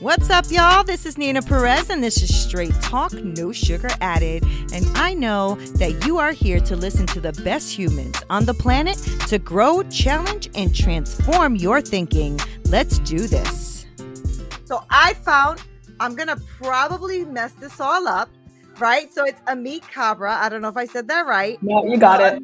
What's up, y'all? This is Neena Perez, and this is Straight Talk, No Sugar Added. And I know that you are here to listen to the best humans on the planet to grow, challenge, and transform your thinking. Let's do this. So I found, I'm going to probably mess this all up, right? So it's Ameet Khabra. I don't know if I said that right. No, you got it.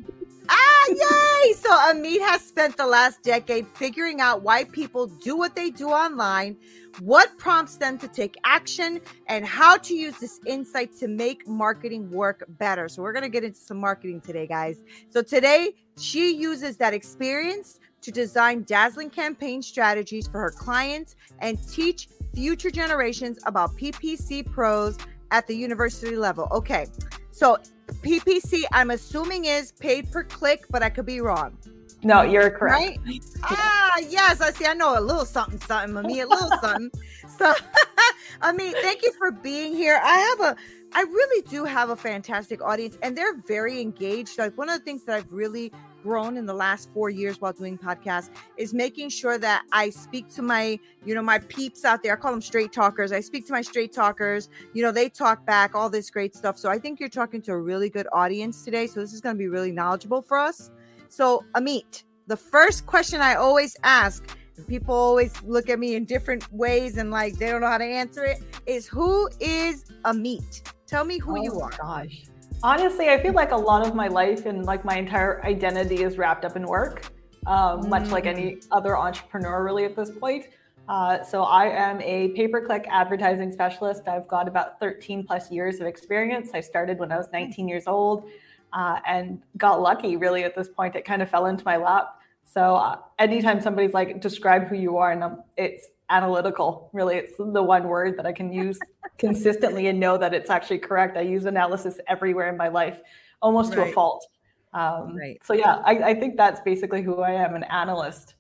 Ah, yay! So Ameet has spent the last decade figuring out why people do what they do online, what prompts them to take action, and how to use this insight to make marketing work better. So we're gonna get into some marketing today, guys. So today she uses that experience to design dazzling campaign strategies for her clients and teach future generations about PPC pros at the university level. Okay, so PPC, I'm assuming is paid per click, but I could be wrong. No, you're correct. Right? ah, yes. I see. I know a little something, something. I mean, a little something. So, I mean, thank you for being here. I have a, I really do have a fantastic audience, and they're very engaged. Like one of the things that I've really grown in the last four years while doing podcasts is making sure that I speak to my, you know, my peeps out there. I call them straight talkers. I speak to my straight talkers. You know, they talk back, all this great stuff. So I think you're talking to a really good audience today. So this is going to be really knowledgeable for us. So, Ameet, the first question I always ask, people always look at me in different ways and like they don't know how to answer it, is who is Ameet? Tell me who oh, you are. Gosh. Honestly, I feel like a lot of my life and like my entire identity is wrapped up in work, um, mm. much like any mm. other entrepreneur, really, at this point. Uh, so I am a pay-per-click advertising specialist. I've got about 13 plus years of experience. I started when I was 19 years old uh, and got lucky really at this point. It kind of fell into my lap. So uh, anytime somebody's like, describe who you are, and I'm, it's analytical, really. It's the one word that I can use consistently and know that it's actually correct. I use analysis everywhere in my life, almost right. to a fault. Um, right. So yeah, I, I think that's basically who I am, an analyst.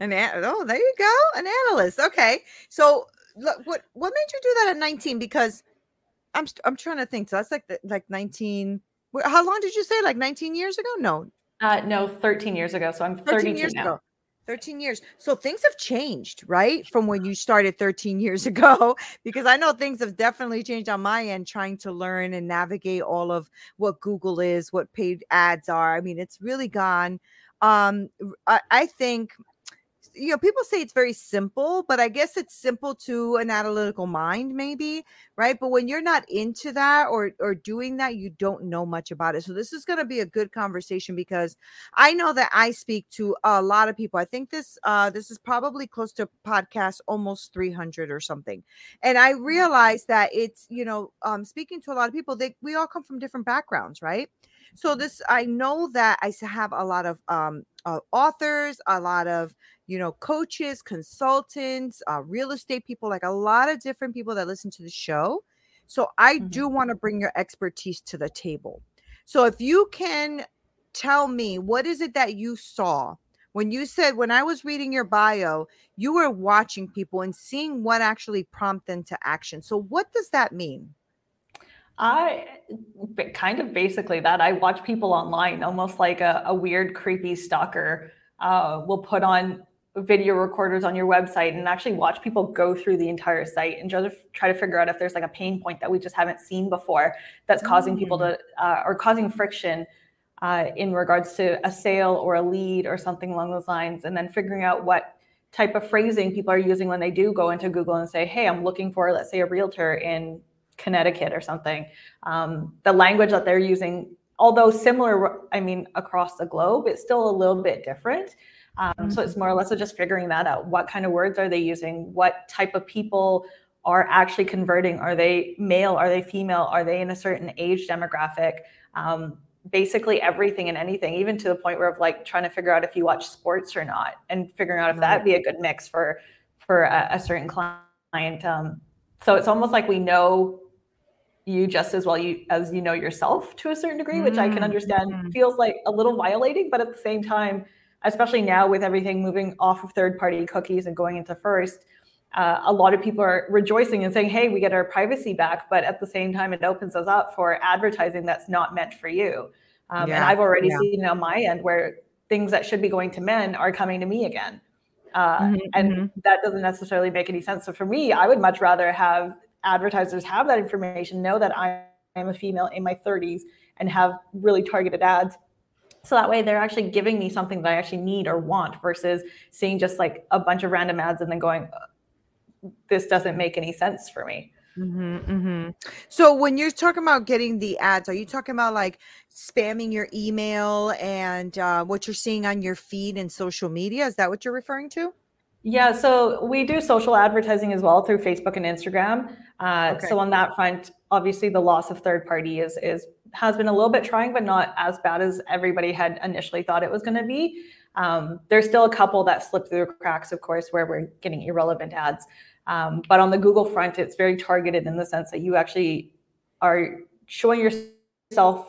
An oh, there you go, an analyst. Okay, so look, what what made you do that at 19? Because I'm I'm trying to think. So that's like the, like 19 how long did you say? Like 19 years ago? No. Uh, no, 13 years ago. So I'm 32 years now. Ago. 13 years. So things have changed, right? From when you started 13 years ago, because I know things have definitely changed on my end trying to learn and navigate all of what Google is, what paid ads are. I mean, it's really gone. Um, I, I think you know people say it's very simple but i guess it's simple to an analytical mind maybe right? But when you're not into that or or doing that you don't know much about it. So this is going to be a good conversation because i know that i speak to a lot of people. I think this uh this is probably close to podcast almost 300 or something. And i realize that it's you know um speaking to a lot of people they we all come from different backgrounds right? So this i know that i have a lot of um uh, authors a lot of you know coaches consultants uh, real estate people like a lot of different people that listen to the show so i mm-hmm. do want to bring your expertise to the table so if you can tell me what is it that you saw when you said when i was reading your bio you were watching people and seeing what actually prompt them to action so what does that mean I kind of basically that. I watch people online, almost like a, a weird, creepy stalker. Uh, will put on video recorders on your website and actually watch people go through the entire site and just try to figure out if there's like a pain point that we just haven't seen before that's causing people to mm. uh, or causing friction uh, in regards to a sale or a lead or something along those lines, and then figuring out what type of phrasing people are using when they do go into Google and say, "Hey, I'm looking for, let's say, a realtor in Connecticut or something. Um, the language that they're using, although similar, I mean, across the globe, it's still a little bit different. Um, mm-hmm. So it's more or less just figuring that out. What kind of words are they using? What type of people are actually converting? Are they male? Are they female? Are they in a certain age demographic? Um, basically everything and anything, even to the point where of like trying to figure out if you watch sports or not, and figuring out if that'd be a good mix for for a, a certain client. Um, so it's almost like we know you just as well you as you know yourself to a certain degree which i can understand mm-hmm. feels like a little violating but at the same time especially now with everything moving off of third party cookies and going into first uh, a lot of people are rejoicing and saying hey we get our privacy back but at the same time it opens us up for advertising that's not meant for you um, yeah, and i've already yeah. seen on my end where things that should be going to men are coming to me again uh, mm-hmm, and mm-hmm. that doesn't necessarily make any sense so for me i would much rather have advertisers have that information, know that I am a female in my 30s and have really targeted ads. So that way they're actually giving me something that I actually need or want versus seeing just like a bunch of random ads and then going, this doesn't make any sense for me. Mm-hmm, mm-hmm. So when you're talking about getting the ads, are you talking about like spamming your email and uh, what you're seeing on your feed and social media? Is that what you're referring to? Yeah, so we do social advertising as well through Facebook and Instagram. Uh, okay. So on that front, obviously the loss of third party is is has been a little bit trying, but not as bad as everybody had initially thought it was going to be. Um, there's still a couple that slip through the cracks, of course, where we're getting irrelevant ads. Um, but on the Google front, it's very targeted in the sense that you actually are showing yourself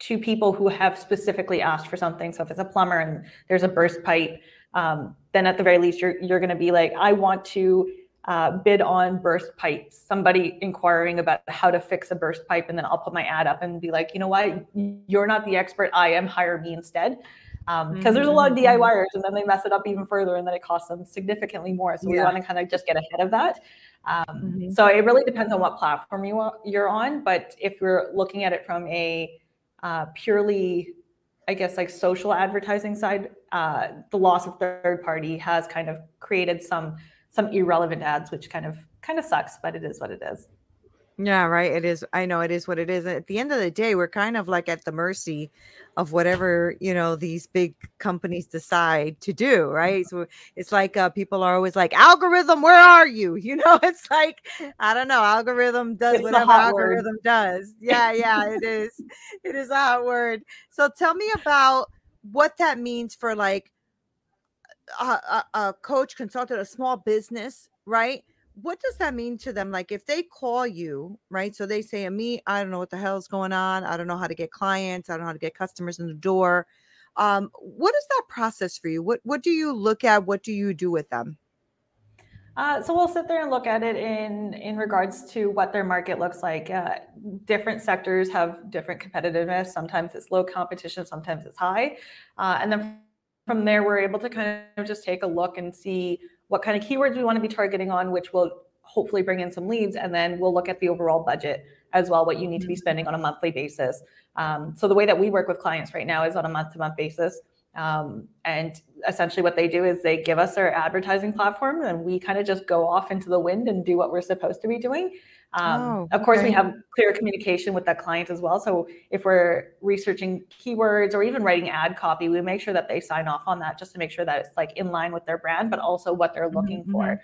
to people who have specifically asked for something. So if it's a plumber and there's a burst pipe, um, then at the very least you're you're going to be like, I want to uh, bid on burst pipes. Somebody inquiring about how to fix a burst pipe, and then I'll put my ad up and be like, you know what, you're not the expert. I am. Hire me instead. Because um, mm-hmm. there's a lot of mm-hmm. DIYers, and then they mess it up even further, and then it costs them significantly more. So yeah. we want to kind of just get ahead of that. Um, mm-hmm. So it really depends on what platform you you're on. But if you're looking at it from a uh, purely I guess like social advertising side, uh, the loss of third party has kind of created some some irrelevant ads, which kind of kind of sucks, but it is what it is. Yeah, right. It is. I know it is what it is. At the end of the day, we're kind of like at the mercy of whatever you know these big companies decide to do, right? So it's like uh, people are always like, "Algorithm, where are you?" You know, it's like I don't know. Algorithm does it's whatever algorithm word. does. Yeah, yeah, it is. It is a hot word. So tell me about what that means for like a, coach, consultant, a small business, right? what does that mean to them? Like if they call you, right? So they say, me, I don't know what the hell is going on. I don't know how to get clients. I don't know how to get customers in the door. Um, what is that process for you? What what do you look at? What do you do with them? Uh, so we'll sit there and look at it in in regards to what their market looks like. Uh, different sectors have different competitiveness. Sometimes it's low competition, sometimes it's high, uh, and then from there we're able to kind of just take a look and see what kind of keywords we want to be targeting on, which will hopefully bring in some leads. And then we'll look at the overall budget as well, what you need to be mm-hmm. spending on a monthly basis. Um, so the way that we work with clients right now is on a month to month basis. Um, and essentially, what they do is they give us their advertising platform, and we kind of just go off into the wind and do what we're supposed to be doing. Um, oh, of course, we have clear communication with that client as well. So if we're researching keywords or even writing ad copy, we make sure that they sign off on that just to make sure that it's like in line with their brand, but also what they're looking mm-hmm. for.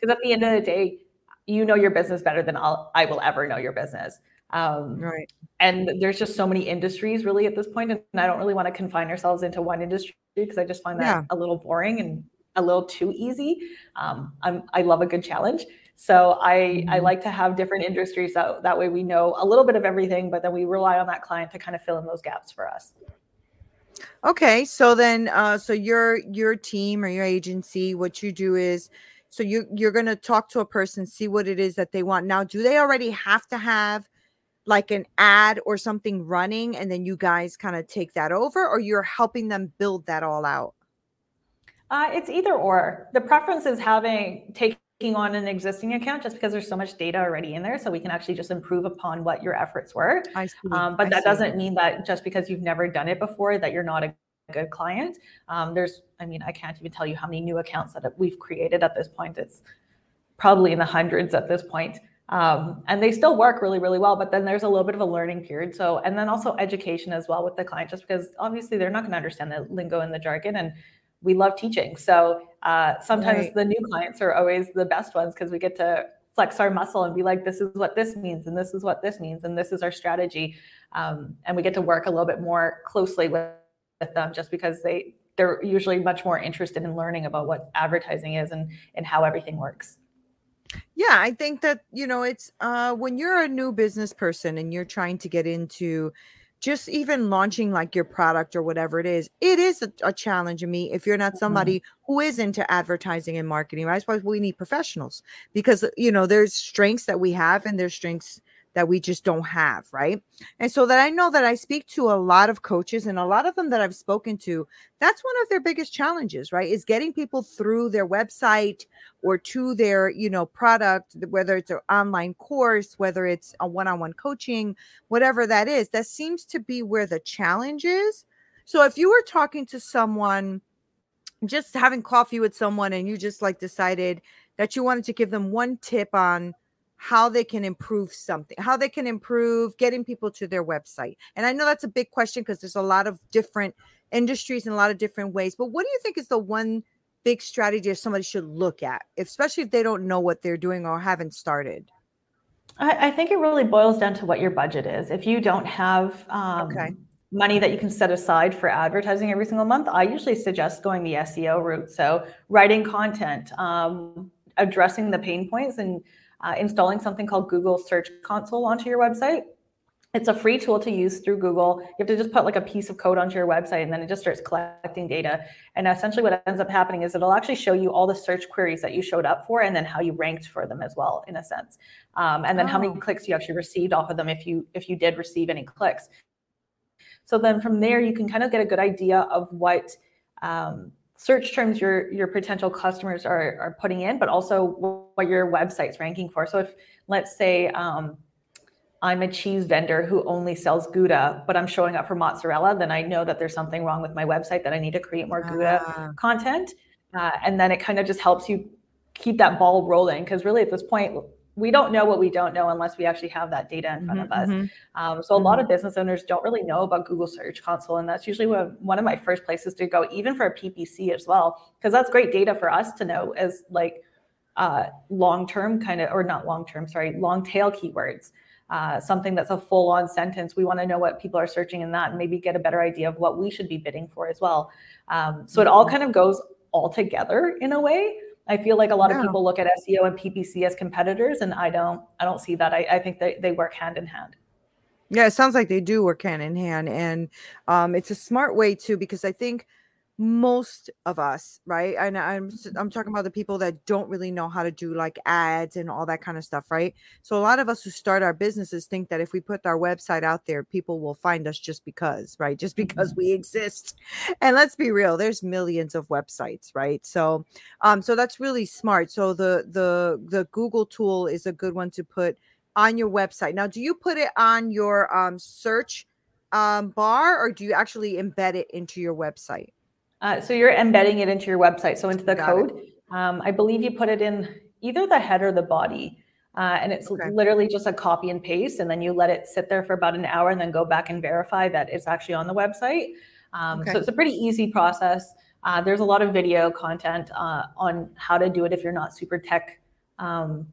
Because at the end of the day, you know your business better than I'll, I will ever know your business. Um, right. And there's just so many industries really at this point, and I don't really want to confine ourselves into one industry because I just find that yeah. a little boring and a little too easy. Um, I'm, I love a good challenge. So I, mm-hmm. I like to have different industries so that way we know a little bit of everything, but then we rely on that client to kind of fill in those gaps for us. Okay, so then uh, so your your team or your agency, what you do is so you you're gonna talk to a person, see what it is that they want. Now, do they already have to have like an ad or something running and then you guys kind of take that over or you're helping them build that all out? Uh, it's either or. The preference is having taken on an existing account just because there's so much data already in there so we can actually just improve upon what your efforts were. I um, but I that see. doesn't mean that just because you've never done it before that you're not a good client. Um, there's i mean i can't even tell you how many new accounts that we've created at this point. It's probably in the hundreds at this point. Um, and they still work really really well but then there's a little bit of a learning period. So and then also education as well with the client just because obviously they're not going to understand the lingo and the jargon and we love teaching. So uh, sometimes right. the new clients are always the best ones because we get to flex our muscle and be like, this is what this means, and this is what this means, and this is our strategy. Um, and we get to work a little bit more closely with, with them just because they they're usually much more interested in learning about what advertising is and and how everything works. Yeah, I think that you know it's uh, when you're a new business person and you're trying to get into just even launching like your product or whatever it is, it is a, a challenge to me if you're not mm-hmm. somebody who is into advertising and marketing. Right? That's why we need professionals because you know there's strengths that we have and there's strengths that we just don't have, right? And so that I know that I speak to a lot of coaches and a lot of them that I've spoken to, that's one of their biggest challenges, right? Is getting people through their website or to their, you know, product, whether it's an online course, whether it's a one-on-one coaching, whatever that is, that seems to be where the challenge is. So if you were talking to someone just having coffee with someone and you just like decided that you wanted to give them one tip on how they can improve something, how they can improve getting people to their website. And I know that's a big question because there's a lot of different industries and a lot of different ways. But what do you think is the one big strategy somebody should look at, especially if they don't know what they're doing or haven't started? I, I think it really boils down to what your budget is. If you don't have um, okay. money that you can set aside for advertising every single month, I usually suggest going the SEO route. So writing content, um, addressing the pain points and uh, installing something called Google Search Console onto your website. It's a free tool to use through Google. You have to just put like a piece of code onto your website and then it just starts collecting data. And essentially, what ends up happening is it'll actually show you all the search queries that you showed up for and then how you ranked for them as well, in a sense. Um, and then oh. how many oh. clicks you actually received off of them if you if you did receive any clicks. So then from there, you can kind of get a good idea of what um, search terms your your potential customers are, are putting in, but also what your website's ranking for. So if let's say um, I'm a cheese vendor who only sells Gouda, but I'm showing up for mozzarella, then I know that there's something wrong with my website that I need to create more Gouda ah. content. Uh, and then it kind of just helps you keep that ball rolling because really at this point we don't know what we don't know unless we actually have that data in front mm-hmm, of us. Mm-hmm. Um, so a lot of mm-hmm. business owners don't really know about Google Search Console, and that's usually one, one of my first places to go, even for a PPC as well, because that's great data for us to know as like uh, long-term kind of, or not long-term, sorry, long tail keywords. Uh, something that's a full-on sentence. We want to know what people are searching in that, and maybe get a better idea of what we should be bidding for as well. Um, so it all mm-hmm. kind of goes all together in a way. I feel like a lot of people look at SEO and PPC as competitors, and I don't. I don't see that. I, I think they, they work hand in hand. Yeah, it sounds like they do work hand in hand, and um, it's a smart way too because I think most of us, right? And I'm I'm talking about the people that don't really know how to do like ads and all that kind of stuff, right? So a lot of us who start our businesses think that if we put our website out there, people will find us just because, right? Just because mm-hmm. we exist. And let's be real, there's millions of websites, right? So um so that's really smart. So the the the Google tool is a good one to put on your website. Now, do you put it on your um search um bar or do you actually embed it into your website? Uh, so you're embedding it into your website, so into the Got code. Um, I believe you put it in either the head or the body. Uh, and it's Okay. literally just a copy and paste, and then you let it sit there for about an hour, and then go back and verify that it's actually on the website. Um, Okay. So it's a pretty easy process. Uh, there's a lot of video content uh, on how to do it if you're not super tech um,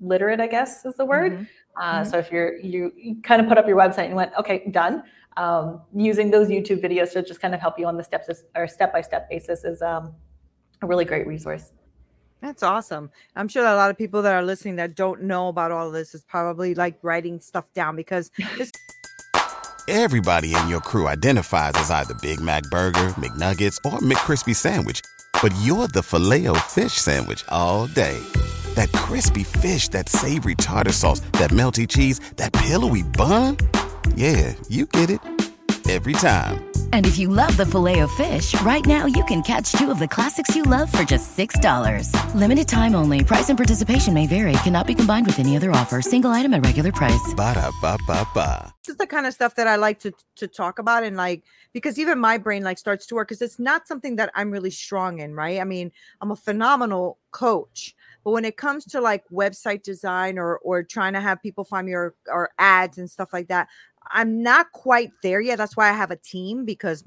literate, I guess is the word. Mhm. Uh, Mhm. So if you're you, you kind of put up your website and went, okay, done. Um, using those YouTube videos to just kind of help you on the steps or step by step basis is um, a really great resource. That's awesome. I'm sure that a lot of people that are listening that don't know about all of this is probably like writing stuff down because this Everybody in your crew identifies as either Big Mac Burger, McNuggets, or McCrispy Sandwich. But you're the filet fish Sandwich all day. That crispy fish, that savory tartar sauce, that melty cheese, that pillowy bun. Yeah, you get it. Every time. And if you love the filet of fish, right now you can catch two of the classics you love for just $6. Limited time only. Price and participation may vary. Cannot be combined with any other offer. Single item at regular price. Ba-da-ba-ba-ba. This is the kind of stuff that I like to to talk about and like because even my brain like starts to work because it's not something that I'm really strong in, right? I mean, I'm a phenomenal coach, but when it comes to like website design or or trying to have people find me or or ads and stuff like that, I'm not quite there yet. That's why I have a team because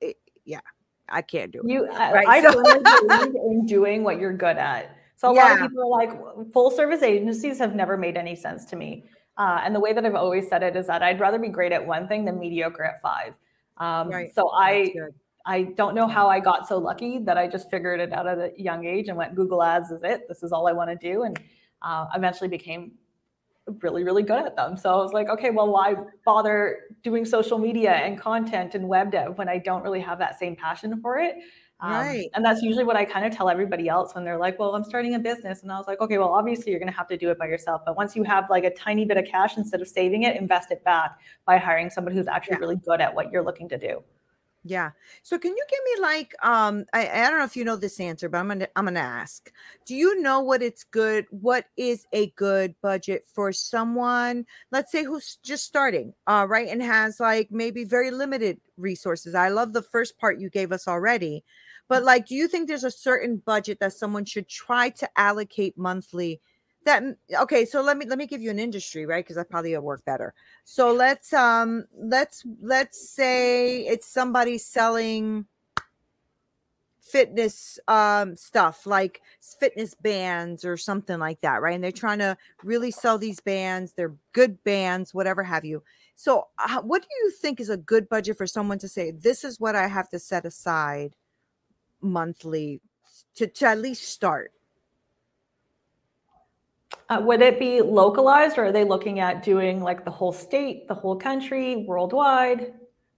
it, yeah, I can't do it. You, I, Right, I so- firmly believe in doing what you're good at. So a lot of people are like, full service agencies have never made any sense to me. Uh, and the way that I've always said it is that I'd rather be great at one thing than mediocre at five. Um, Right. So I. I don't know how I got so lucky that I just figured it out at a young age and went Google Ads is it. This is all I want to do, and uh, eventually became really, really good at them. So I was like, okay, well, why bother doing social media and content and web dev when I don't really have that same passion for it? Um, Right. And that's usually what I kind of tell everybody else when they're like, well, I'm starting a business. And I was like, okay, well, obviously you're going to have to do it by yourself. But once you have like a tiny bit of cash, instead of saving it, invest it back by hiring someone who's actually Yeah. really good at what you're looking to do. Yeah. So can you give me like um I, I don't know if you know this answer, but I'm gonna I'm gonna ask. Do you know what it's good? What is a good budget for someone, let's say who's just starting, uh, right, and has like maybe very limited resources? I love the first part you gave us already, but like, do you think there's a certain budget that someone should try to allocate monthly? That okay, so let me let me give you an industry, right? Because I probably will work better. So let's um let's let's say it's somebody selling fitness um stuff like fitness bands or something like that, right? And they're trying to really sell these bands. They're good bands, whatever have you. So uh, what do you think is a good budget for someone to say this is what I have to set aside monthly to, to at least start? Uh, would it be localized or are they looking at doing like the whole state, the whole country, worldwide?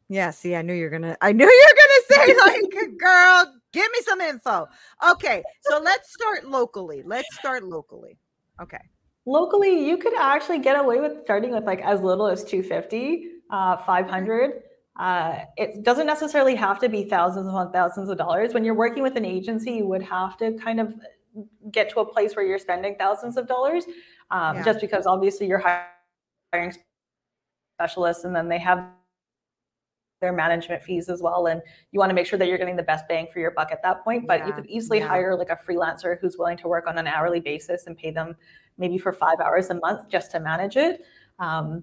Yeah, see, I knew you're gonna I knew you're gonna say like girl, give me some info. Okay, so let's start locally. Let's start locally. Okay. Locally, you could actually get away with starting with like as little as 250, uh, 500. Uh, it doesn't necessarily have to be thousands upon thousands of dollars. When you're working with an agency, you would have to kind of get to a place where you're spending thousands of dollars, um, Yeah. just because obviously you're hiring specialists and then they have their management fees as well. And you want to make sure that you're getting the best bang for your buck at that point. But you could easily yeah. hire like a freelancer who's willing to work on an hourly basis and pay them maybe for five hours a month just to manage it. Um,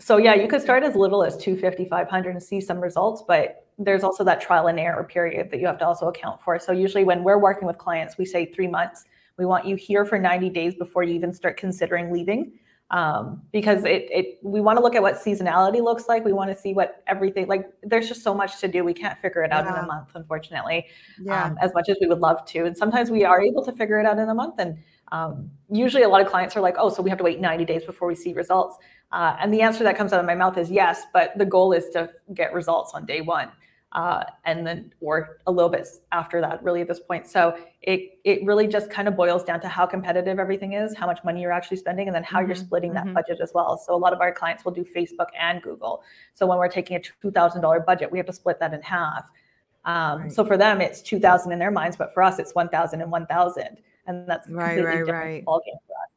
so yeah, you could start as little as 250, 500 and see some results, but there's also that trial and error period that you have to also account for. So usually when we're working with clients, we say three months. We want you here for 90 days before you even start considering leaving. Um, because it, it we want to look at what seasonality looks like. We want to see what everything like there's just so much to do. We can't figure it out in a month, unfortunately Yeah. um, as much as we would love to. And sometimes we are able to figure it out in a month. And um, usually a lot of clients are like, oh, so we have to wait 90 days before we see results. Uh, and the answer that comes out of my mouth is yes, but the goal is to get results on day one. Uh, and then, or a little bit after that, really at this point. So it it really just kind of boils down to how competitive everything is, how much money you're actually spending, and then how you're Mhm, splitting that budget as well. So a lot of our clients will do Facebook and Google. So when we're taking a two thousand dollar budget, we have to split that in half. Um, Right. So for them, it's 2000 in their minds, but for us, it's 1000 and 1000. And that's Right, right, right. ballgame for us.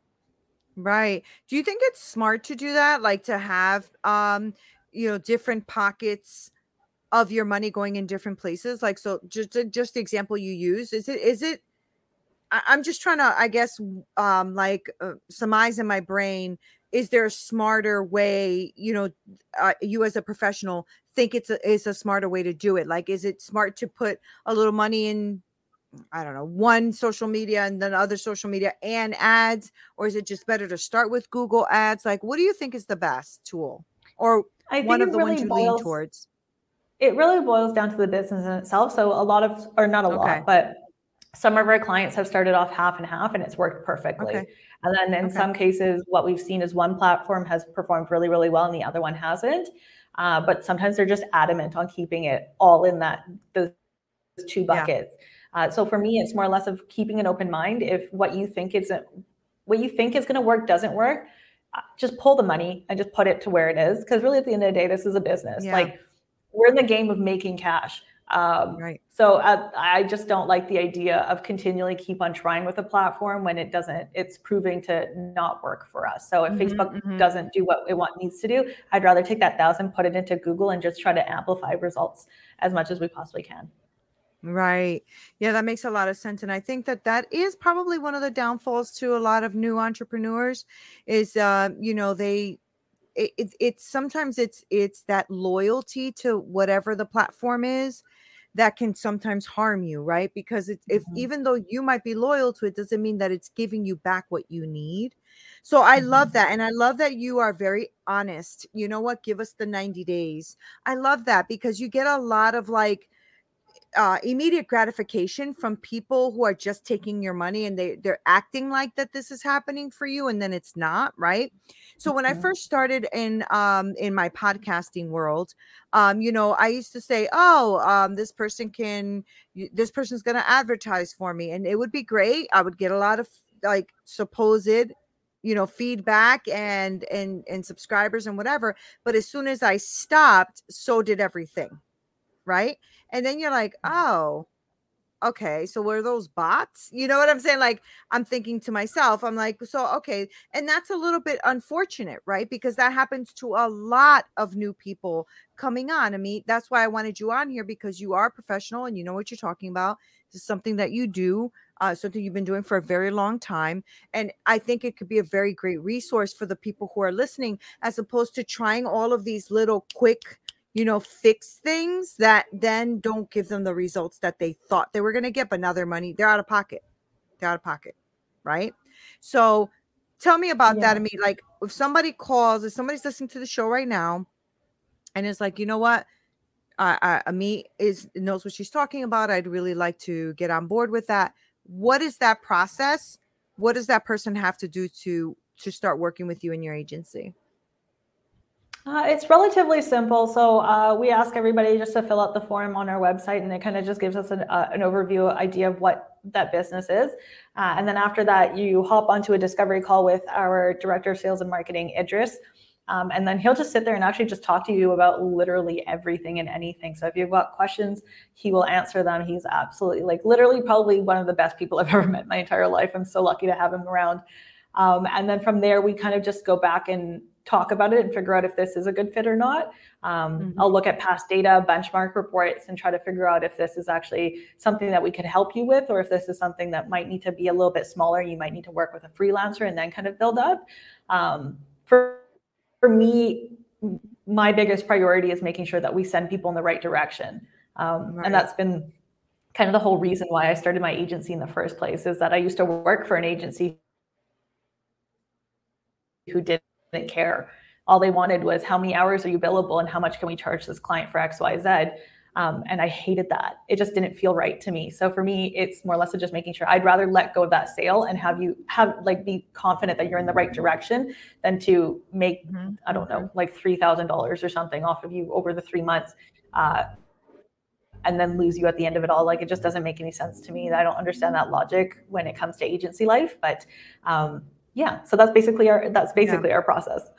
Right. Do you think it's smart to do that? Like to have um, you know, different pockets of your money going in different places like so just just the example you use is it is it I, am just trying to i guess um like uh, surmise in my brain is there a smarter way you know uh, you as a professional think it's a is a smarter way to do it like is it smart to put a little money in I don't know, one social media and then other social media and ads? Or is it just better to start with Google ads? Like, what do you think is the best tool or one of the really ones you boils, lean towards? It really boils down to the business in itself. So, a lot of, or not a okay. lot, but some of our clients have started off half and half and it's worked perfectly. Okay. And then in okay. some cases, what we've seen is one platform has performed really, really well and the other one hasn't. Uh, but sometimes they're just adamant on keeping it all in that those two buckets. Yeah. Uh, so for me, it's more or less of keeping an open mind. If what you think isn't what you think is going to work doesn't work, uh, just pull the money and just put it to where it is. Because really, at the end of the day, this is a business. Yeah. Like we're in the game of making cash. Um, right. So uh, I just don't like the idea of continually keep on trying with a platform when it doesn't. It's proving to not work for us. So if mm-hmm, Facebook mm-hmm. doesn't do what it want needs to do, I'd rather take that thousand, put it into Google, and just try to amplify results as much as we possibly can. Right. Yeah, that makes a lot of sense. And I think that that is probably one of the downfalls to a lot of new entrepreneurs is, uh, you know, they, it, it, it's sometimes it's it's that loyalty to whatever the platform is that can sometimes harm you right? Because it, if mm-hmm. even though you might be loyal to it doesn't mean that it's giving you back what you need. So i mm-hmm. love that and i love that you are very honest. You know what? Give us the 90 days. I love that because you get a lot of like uh, immediate gratification from people who are just taking your money and they they're acting like that this is happening for you and then it's not right? So when i first started in um in my podcasting world um you know i used to say oh um this person can this person's going to advertise for me and it would be great. I would get a lot of like supposed you know feedback and and and subscribers and whatever but as soon as i stopped so did everything right and then you're like, mm-hmm. oh, okay, so were those bots? You know what I'm saying? Like, I'm thinking to myself, I'm like, so, okay. And that's a little bit unfortunate, right? Because that happens to a lot of new people coming on. I mean, that's why I wanted you on here because you are professional and you know what you're talking about. This is something that you do, uh, something you've been doing for a very long time. And I think it could be a very great resource for the people who are listening, as opposed to trying all of these little quick, you know, fix things that then don't give them the results that they thought they were going to get, but now their money, they're out of pocket. They're out of pocket. Right. So tell me about yeah. that. I mean, like if somebody calls, if somebody's listening to the show right now and it's like, you know what? Uh, Ameet is knows what she's talking about. I'd really like to get on board with that. What is that process? What does that person have to do to to start working with you in your agency? Uh, it's relatively simple. So uh, we ask everybody just to fill out the form on our website, and it kind of just gives us an, uh, an overview idea of what that business is. Uh, and then after that, you hop onto a discovery call with our director of sales and marketing, Idris. Um, and then he'll just sit there and actually just talk to you about literally everything and anything. So if you've got questions, he will answer them. He's absolutely like literally probably one of the best people I've ever met my entire life. I'm so lucky to have him around. Um, and then from there, we kind of just go back and talk about it and figure out if this is a good fit or not. Um, mm-hmm. I'll look at past data, benchmark reports, and try to figure out if this is actually something that we could help you with, or if this is something that might need to be a little bit smaller. You might need to work with a freelancer and then kind of build up. Um, for for me, my biggest priority is making sure that we send people in the right direction, um, right. and that's been kind of the whole reason why I started my agency in the first place. Is that I used to work for an agency who did didn't care. All they wanted was how many hours are you billable and how much can we charge this client for X, Y, Z. Um, and I hated that. It just didn't feel right to me. So for me, it's more or less of just making sure I'd rather let go of that sale and have you have like be confident that you're in the right direction than to make mm-hmm. I don't know like three thousand dollars or something off of you over the three months. Uh, and then lose you at the end of it all. Like it just doesn't make any sense to me. I don't understand that logic when it comes to agency life. But um, yeah so that's basically our that's basically yeah. our process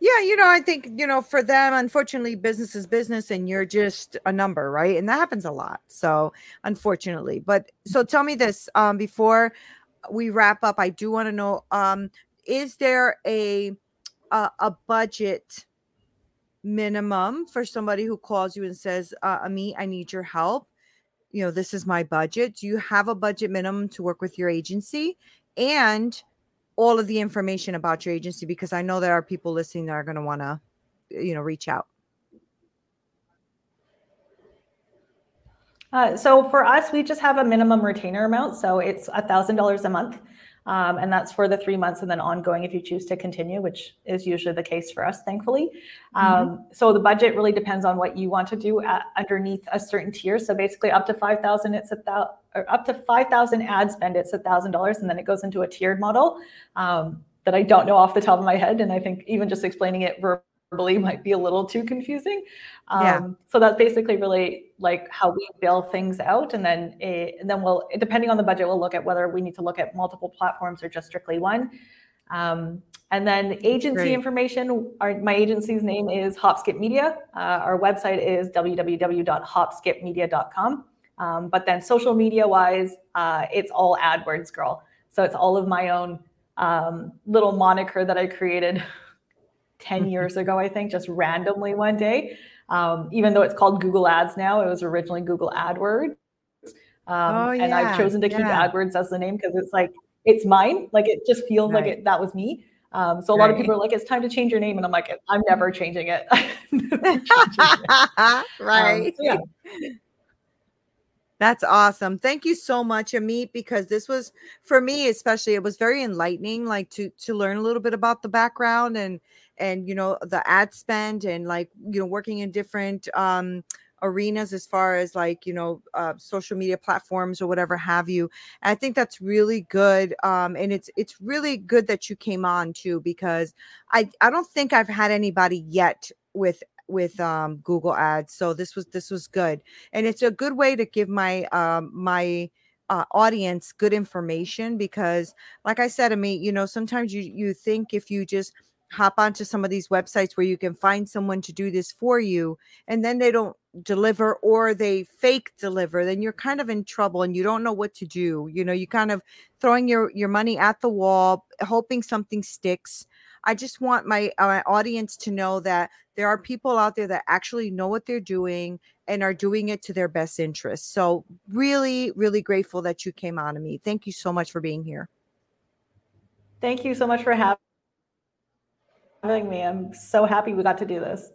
yeah you know i think you know for them unfortunately business is business and you're just a number right and that happens a lot so unfortunately but so tell me this um before we wrap up i do want to know um is there a a, a budget minimum for somebody who calls you and says, uh, Ameet, I need your help? You know, this is my budget. Do you have a budget minimum to work with your agency? And all of the information about your agency because I know there are people listening that are going to want to, you know, reach out. Uh, so for us, we just have a minimum retainer amount. So it's a thousand dollars a month. Um, and that's for the three months and then ongoing if you choose to continue, which is usually the case for us, thankfully. Mm-hmm. Um, so the budget really depends on what you want to do at, underneath a certain tier. So basically, up to five thousand, it's a thousand, up to five thousand ad spend, it's a thousand dollars, and then it goes into a tiered model um, that I don't know off the top of my head. And I think even just explaining it verbally verbally might be a little too confusing. Um, yeah. So that's basically really like how we bill things out, and then it, and then we'll depending on the budget, we'll look at whether we need to look at multiple platforms or just strictly one. Um, and then agency Great. information. Our, my agency's name is Hopskip Media. Uh, our website is www.hopskipmedia.com. Um, but then social media wise, uh, it's all AdWords Girl. So it's all of my own um, little moniker that I created 10 years ago, I think, just randomly one day. Um, even though it's called Google Ads now, it was originally Google AdWords. Um, oh, yeah. And I've chosen to keep yeah. AdWords as the name because it's like, it's mine. Like it just feels right. like it, that was me. Um, so a lot of people are like, it's time to change your name. And I'm like, I'm never changing it. never changing it. right. Um, so yeah. That's awesome. Thank you so much, Ameet, because this was for me especially it was very enlightening like to to learn a little bit about the background and and you know the ad spend and like you know working in different um arenas as far as like you know uh, social media platforms or whatever have you and i think that's really good um and it's it's really good that you came on too because i i don't think i've had anybody yet with with um google ads so this was this was good and it's a good way to give my um my uh, audience good information because like i said i mean you know sometimes you you think if you just hop onto some of these websites where you can find someone to do this for you and then they don't deliver or they fake deliver then you're kind of in trouble and you don't know what to do you know you kind of throwing your your money at the wall hoping something sticks i just want my, uh, my audience to know that there are people out there that actually know what they're doing and are doing it to their best interest so really really grateful that you came on to me thank you so much for being here thank you so much for having having me. I'm so happy we got to do this.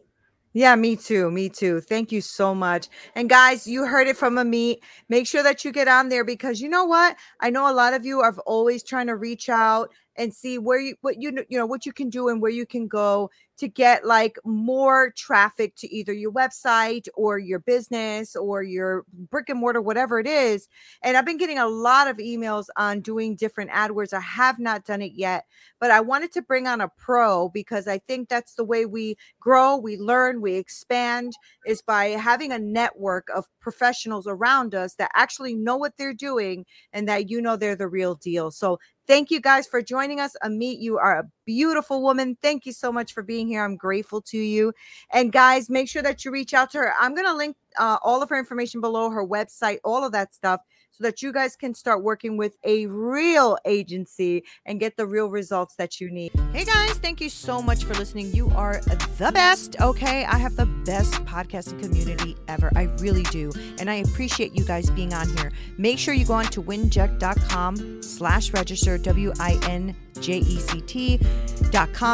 Yeah, me too. Me too. Thank you so much. And guys, you heard it from Ameet. Make sure that you get on there because you know what? I know a lot of you are always trying to reach out and see where you what you you know what you can do and where you can go to get like more traffic to either your website or your business or your brick and mortar whatever it is. And i've been getting a lot of emails on doing different adwords i have not done it yet but i wanted to bring on a pro because i think that's the way we grow we learn we expand is by having a network of professionals around us that actually know what they're doing and that you know they're the real deal. So Thank you guys for joining us. Ameet, you are a beautiful woman. Thank you so much for being here. I'm grateful to you. And guys, make sure that you reach out to her. I'm going to link uh, all of her information below, her website, all of that stuff so that you guys can start working with a real agency and get the real results that you need. Hey guys, thank you so much for listening. You are the best. Okay. I have the best podcasting community ever. I really do. And I appreciate you guys being on here. Make sure you go on to winject.com slash register, W I N ject.com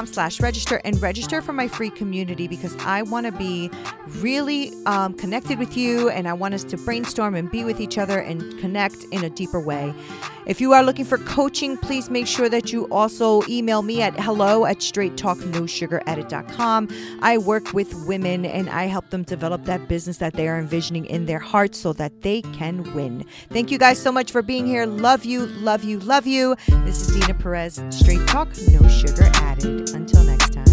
slash register and register for my free community because I want to be really um, connected with you and I want us to brainstorm and be with each other and connect in a deeper way. If you are looking for coaching, please make sure that you also email me at hello at straighttalknosugaredit.com. I work with women and I help them develop that business that they are envisioning in their hearts so that they can win. Thank you guys so much for being here. Love you, love you, love you. This is Neena Perez. Straight talk, no sugar added. Until next time.